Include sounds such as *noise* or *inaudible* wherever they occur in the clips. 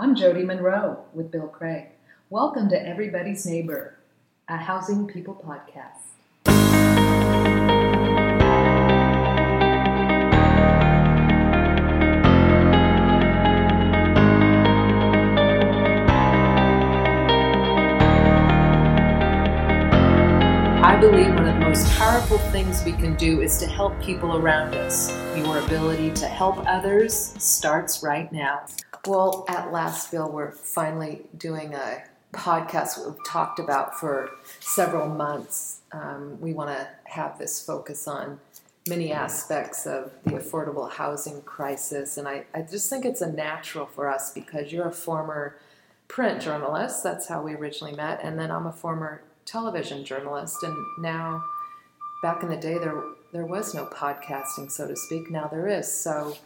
I'm Jody Monroe with Bill Craig. Welcome to Everybody's Neighbor, a Housing People podcast. I believe one of the most powerful things we can do is to help people around us. Your ability to help others starts right now. Well, at last, Bill, we're finally doing a podcast we've talked about for several months. Um, we want to have this focus on many aspects of the affordable housing crisis. And I, I just think it's a natural for us because you're a former print journalist. That's how we originally met. And then I'm a former television journalist. And now, back in the day, there, there was no podcasting, so to speak. Now there is. So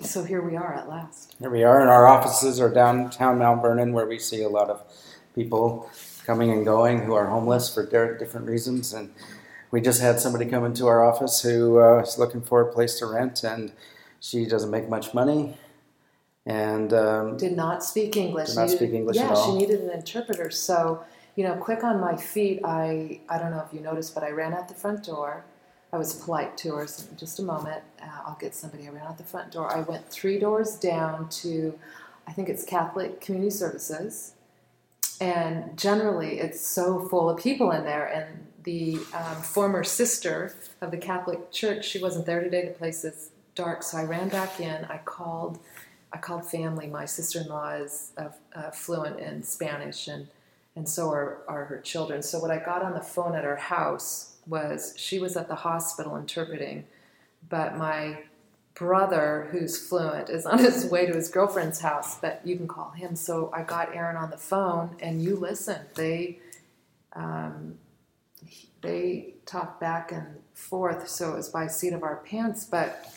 so here we are at last. Here we are, and our offices are downtown Mount Vernon, where we see a lot of people coming and going who are homeless for different reasons. And we just had somebody come into our office who uh, is looking for a place to rent, and she doesn't make much money, and um, did not speak English. Did not speak English yeah, at all. she needed an interpreter. So you know, quick on my feet. I I don't know if you noticed, but I ran out the front door I was polite to her. So just a moment, uh, I'll get somebody. I ran out the front door. I went three doors down to, I think it's Catholic Community Services, and generally it's so full of people in there. And the um, former sister of the Catholic Church, she wasn't there today. The place is dark, so I ran back in. I called. I called family. My sister-in-law is uh, uh, fluent in Spanish, and and so are, are her children. So when I got on the phone at her house, was she was at the hospital interpreting, but my brother, who's fluent, is on his way to his girlfriend's house, but you can call him. So I got Aaron on the phone, and you listen. They um, they talk back and forth, so it was by seat of our pants. But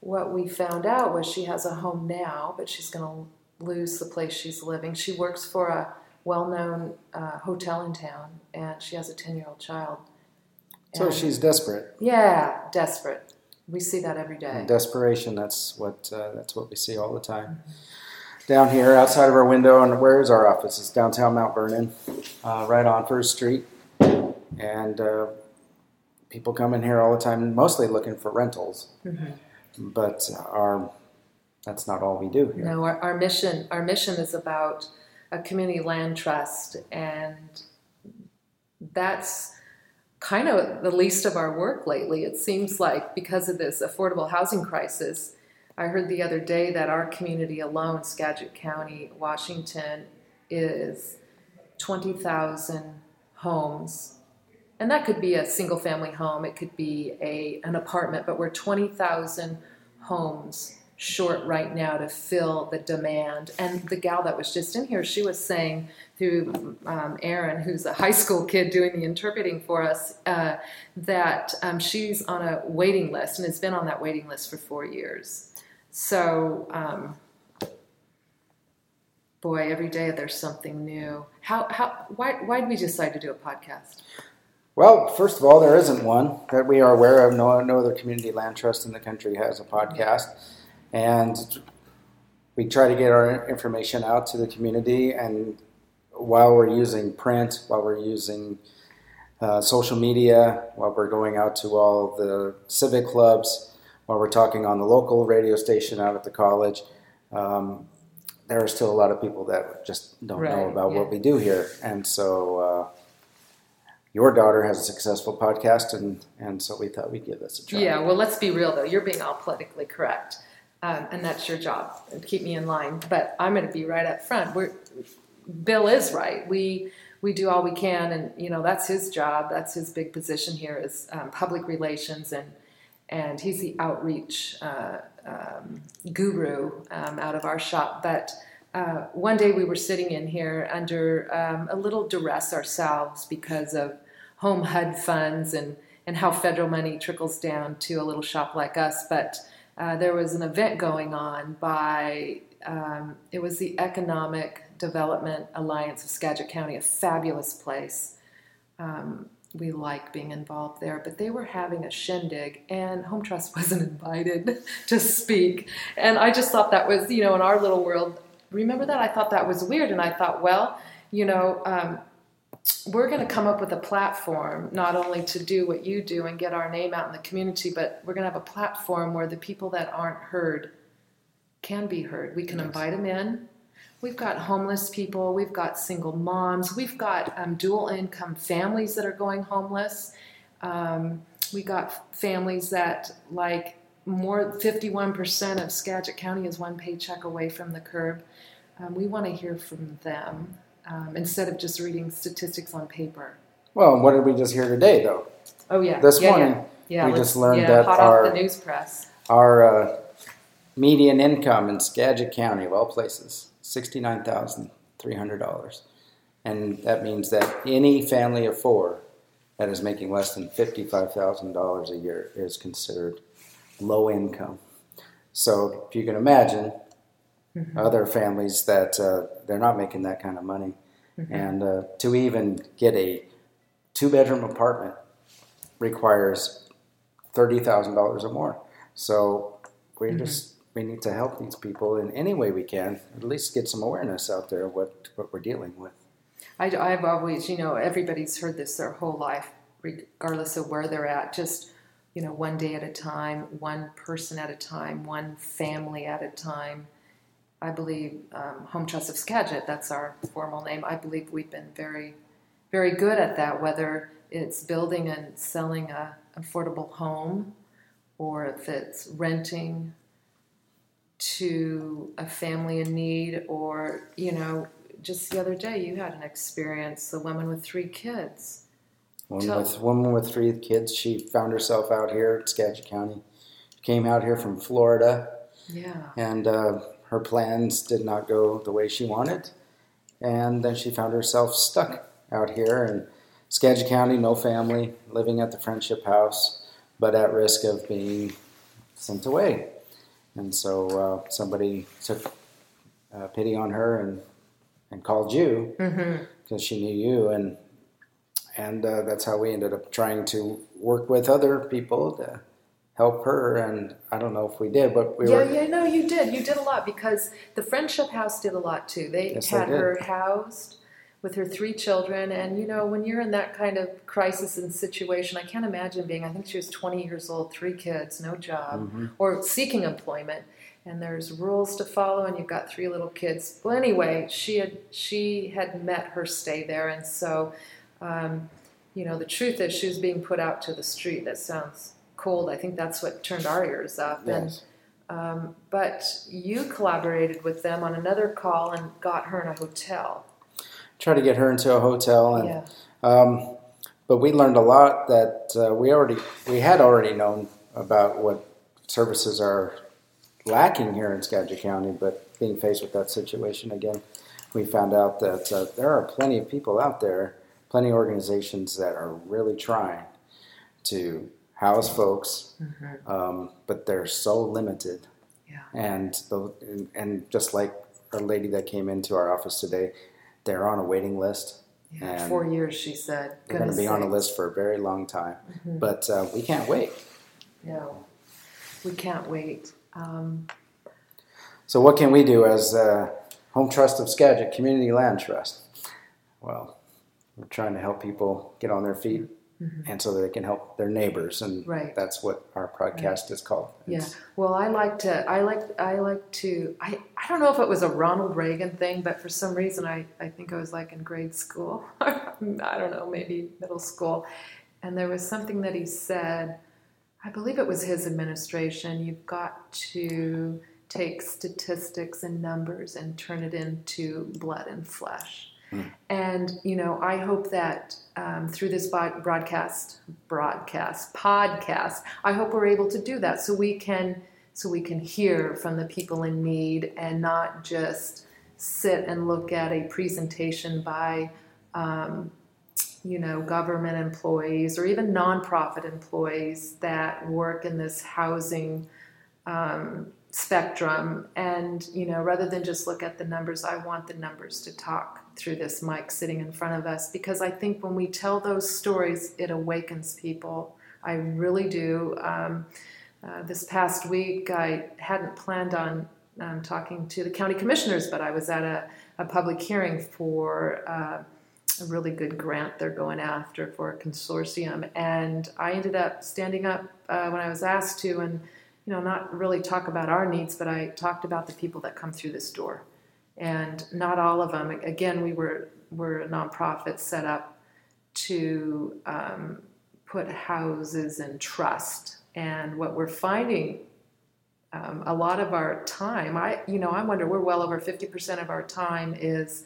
what we found out was she has a home now, but she's going to lose the place she's living. She works for a well-known uh, hotel in town, and she has a ten-year-old child. So she's desperate. Yeah, desperate. We see that every day. And desperation. That's what uh, that's what we see all the time. Mm-hmm. Down here, outside of our window, and where is our office? It's downtown Mount Vernon, uh, right on First Street, and uh, people come in here all the time, mostly looking for rentals. Mm-hmm. But our that's not all we do here. No, our, our mission our mission is about a community land trust, and that's kind of the least of our work lately. It seems like because of this affordable housing crisis. I heard the other day that our community alone, Skagit County, Washington, is 20,000 homes. And that could be a single family home, it could be a, an apartment, but we're 20,000 homes short right now to fill the demand. And the gal that was just in here, she was saying through um, Aaron, who's a high school kid doing the interpreting for us, uh, that um, she's on a waiting list and has been on that waiting list for four years. So, um, boy, every day there's something new. How, how, why, why did we decide to do a podcast? Well, first of all, there isn't one that we are aware of. No, no other community land trust in the country has a podcast. And we try to get our information out to the community and while we're using print, while we're using uh, social media, while we're going out to all the civic clubs, while we're talking on the local radio station out at the college, um, there are still a lot of people that just don't right, know about yeah. what we do here. And so uh, your daughter has a successful podcast, and, and so we thought we'd give this a try. Yeah, well, let's be real though. You're being all politically correct. Um, and that's your job keep me in line. But I'm going to be right up front. We're, Bill is right. We we do all we can, and you know that's his job. That's his big position here is um, public relations, and and he's the outreach uh, um, guru um, out of our shop. But uh, one day we were sitting in here under um, a little duress ourselves because of home HUD funds and and how federal money trickles down to a little shop like us, but. Uh, there was an event going on by um, it was the Economic Development Alliance of Skagit County, a fabulous place. Um, we like being involved there, but they were having a shindig, and Home Trust *laughs* wasn't invited *laughs* to speak. And I just thought that was, you know, in our little world, remember that? I thought that was weird. And I thought, well, you know, um, we're going to come up with a platform not only to do what you do and get our name out in the community, but we're going to have a platform where the people that aren't heard can be heard. We can yes. invite them in. We've got homeless people, we've got single moms, we've got um, dual income families that are going homeless. Um, we got families that, like, more 51% of Skagit County is one paycheck away from the curb. Um, we want to hear from them um, instead of just reading statistics on paper. Well, what did we just hear today, though? Oh yeah, this yeah, morning yeah. we just learned yeah, that our the news press. our uh, median income in Skagit County, of all places, sixty nine thousand three hundred dollars, and that means that any family of four that is making less than fifty five thousand dollars a year is considered low income. So if you can imagine mm-hmm. other families that uh, they're not making that kind of money, mm-hmm. and uh, to even get a two bedroom apartment requires thirty thousand dollars or more. So we mm-hmm. just we need to help these people in any way we can. At least get some awareness out there of what what we're dealing with. I, I've always, you know, everybody's heard this their whole life, regardless of where they're at. Just you know, one day at a time, one person at a time, one family at a time. I believe um, Home Trust of Skagit, that's our formal name. I believe we've been very, very good at that, whether it's building and selling a affordable home or if it's renting to a family in need or, you know, just the other day you had an experience, the woman with three kids one with woman with three kids. She found herself out here at Skagit County. Came out here from Florida. Yeah. And uh, her plans did not go the way she wanted, and then she found herself stuck out here in Skagit County, no family, living at the Friendship House, but at risk of being sent away. And so uh, somebody took uh, pity on her and and called you because mm-hmm. she knew you and and uh, that's how we ended up trying to work with other people to help her. And I don't know if we did, but we yeah, were. Yeah, no, you did. You did a lot because the Friendship House did a lot too. They yes, had her housed with her three children. And, you know, when you're in that kind of crisis and situation, I can't imagine being, I think she was 20 years old, three kids, no job, mm-hmm. or seeking employment. And there's rules to follow, and you've got three little kids. Well, anyway, she had she had met her stay there, and so um, you know, the truth is she was being put out to the street. That sounds cold. I think that's what turned our ears up. Yes. And, um, but you collaborated with them on another call and got her in a hotel. Try to get her into a hotel, and yeah. um, but we learned a lot that uh, we already we had already known about what services are lacking here in Skagit County, but being faced with that situation again, we found out that uh, there are plenty of people out there plenty of organizations that are really trying to house folks, mm-hmm. um, but they're so limited. Yeah. And the and just like a lady that came into our office today, they're on a waiting list. Yeah, four years, she said. They're going to be on a list for a very long time, mm-hmm. but uh, we can't wait. No, we can't wait. Um, so, what can we do as uh, Home Trust of Skagit Community Land Trust? Well, we're trying to help people get on their feet mm-hmm. and so that they can help their neighbors and right. that's what our podcast right. is called it's, yeah well i like to i like i like to I, I don't know if it was a ronald reagan thing but for some reason i, I think i was like in grade school *laughs* i don't know maybe middle school and there was something that he said i believe it was his administration you've got to take statistics and numbers and turn it into blood and flesh And you know, I hope that um, through this broadcast, broadcast, podcast, I hope we're able to do that, so we can, so we can hear from the people in need, and not just sit and look at a presentation by, um, you know, government employees or even nonprofit employees that work in this housing um, spectrum. And you know, rather than just look at the numbers, I want the numbers to talk through this mic sitting in front of us because I think when we tell those stories, it awakens people. I really do. Um, uh, this past week, I hadn't planned on um, talking to the county commissioners, but I was at a, a public hearing for uh, a really good grant they're going after for a consortium, and I ended up standing up uh, when I was asked to, and you know, not really talk about our needs, but I talked about the people that come through this door, and not all of them. Again, we were we're a nonprofit set up to um, put houses in trust, and what we're finding um, a lot of our time i you know i wonder we're well over 50% of our time is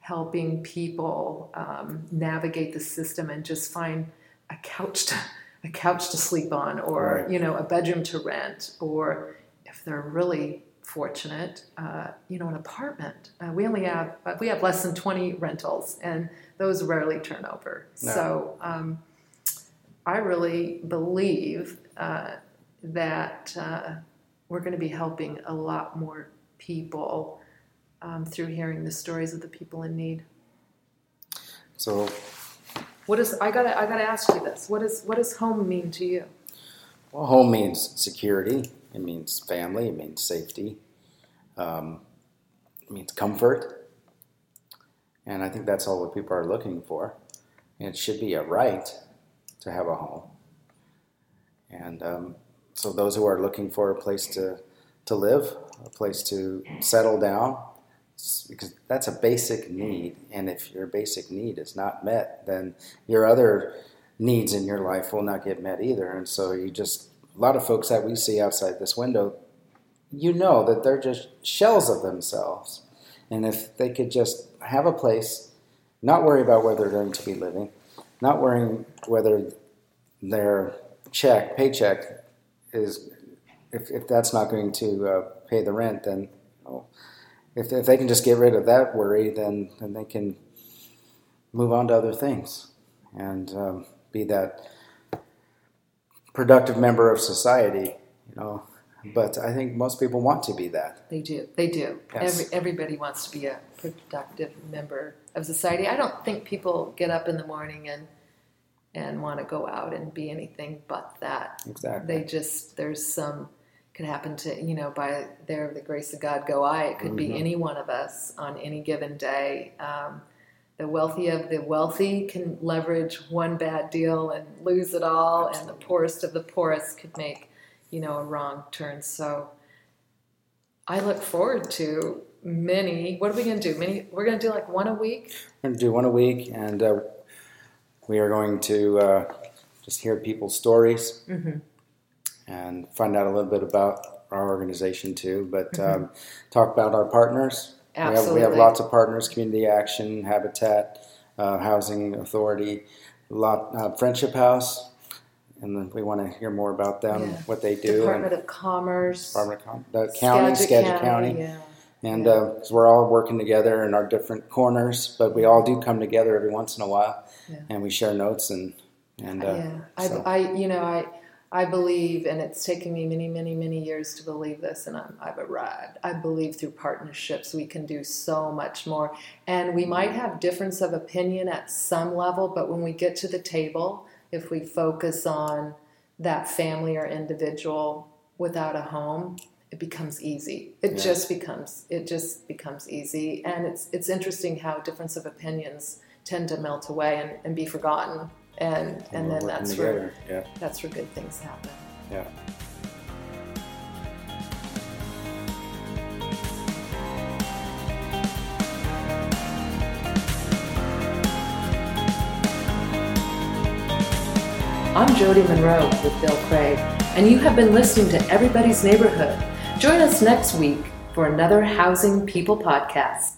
helping people um, navigate the system and just find a couch to a couch to sleep on or right. you know a bedroom to rent or if they're really fortunate uh, you know an apartment uh, we only have uh, we have less than 20 rentals and those rarely turn over no. so um, i really believe uh, that uh, we're going to be helping a lot more people um, through hearing the stories of the people in need. So, what is I gotta I gotta ask you this? What is what does home mean to you? Well, home means security. It means family. It means safety. Um, it means comfort. And I think that's all what people are looking for. And it should be a right to have a home. And um, so those who are looking for a place to to live, a place to settle down, because that's a basic need. And if your basic need is not met, then your other needs in your life will not get met either. And so you just a lot of folks that we see outside this window, you know that they're just shells of themselves. And if they could just have a place, not worry about where they're going to be living, not worrying whether their check, paycheck is if, if that's not going to uh, pay the rent, then oh, if, if they can just get rid of that worry, then, then they can move on to other things and um, be that productive member of society, you know. But I think most people want to be that. They do. They do. Yes. Every, everybody wants to be a productive member of society. I don't think people get up in the morning and and want to go out and be anything but that. Exactly. They just there's some could happen to you know by there the grace of God go I. It could mm-hmm. be any one of us on any given day. Um, the wealthy of the wealthy can leverage one bad deal and lose it all, Absolutely. and the poorest of the poorest could make you know a wrong turn. So I look forward to many. What are we going to do? Many. We're going to do like one a week. We're going to do one a week, and uh, we are going to uh, just hear people's stories mm-hmm. And find out a little bit about our organization too, but mm-hmm. um, talk about our partners. Absolutely. We have, we have lots of partners: Community Action, Habitat, uh, Housing Authority, lot, uh, Friendship House, and we want to hear more about them, yeah. what they do. Department and of Commerce, Department of Com- the county, Skagit, County. County. Yeah and because uh, we're all working together in our different corners, but we all do come together every once in a while, yeah. and we share notes and and uh, yeah, so. I, I you know I I believe, and it's taken me many many many years to believe this, and I'm, I've arrived. I believe through partnerships we can do so much more, and we might have difference of opinion at some level, but when we get to the table, if we focus on that family or individual without a home it becomes easy. It yeah. just becomes it just becomes easy, and it's it's interesting how difference of opinions tend to melt away and, and be forgotten, and and, and then that's together. where yeah. that's where good things happen. Yeah. I'm Jody Monroe with Bill Craig, and you have been listening to Everybody's Neighborhood Join us next week for another Housing People podcast.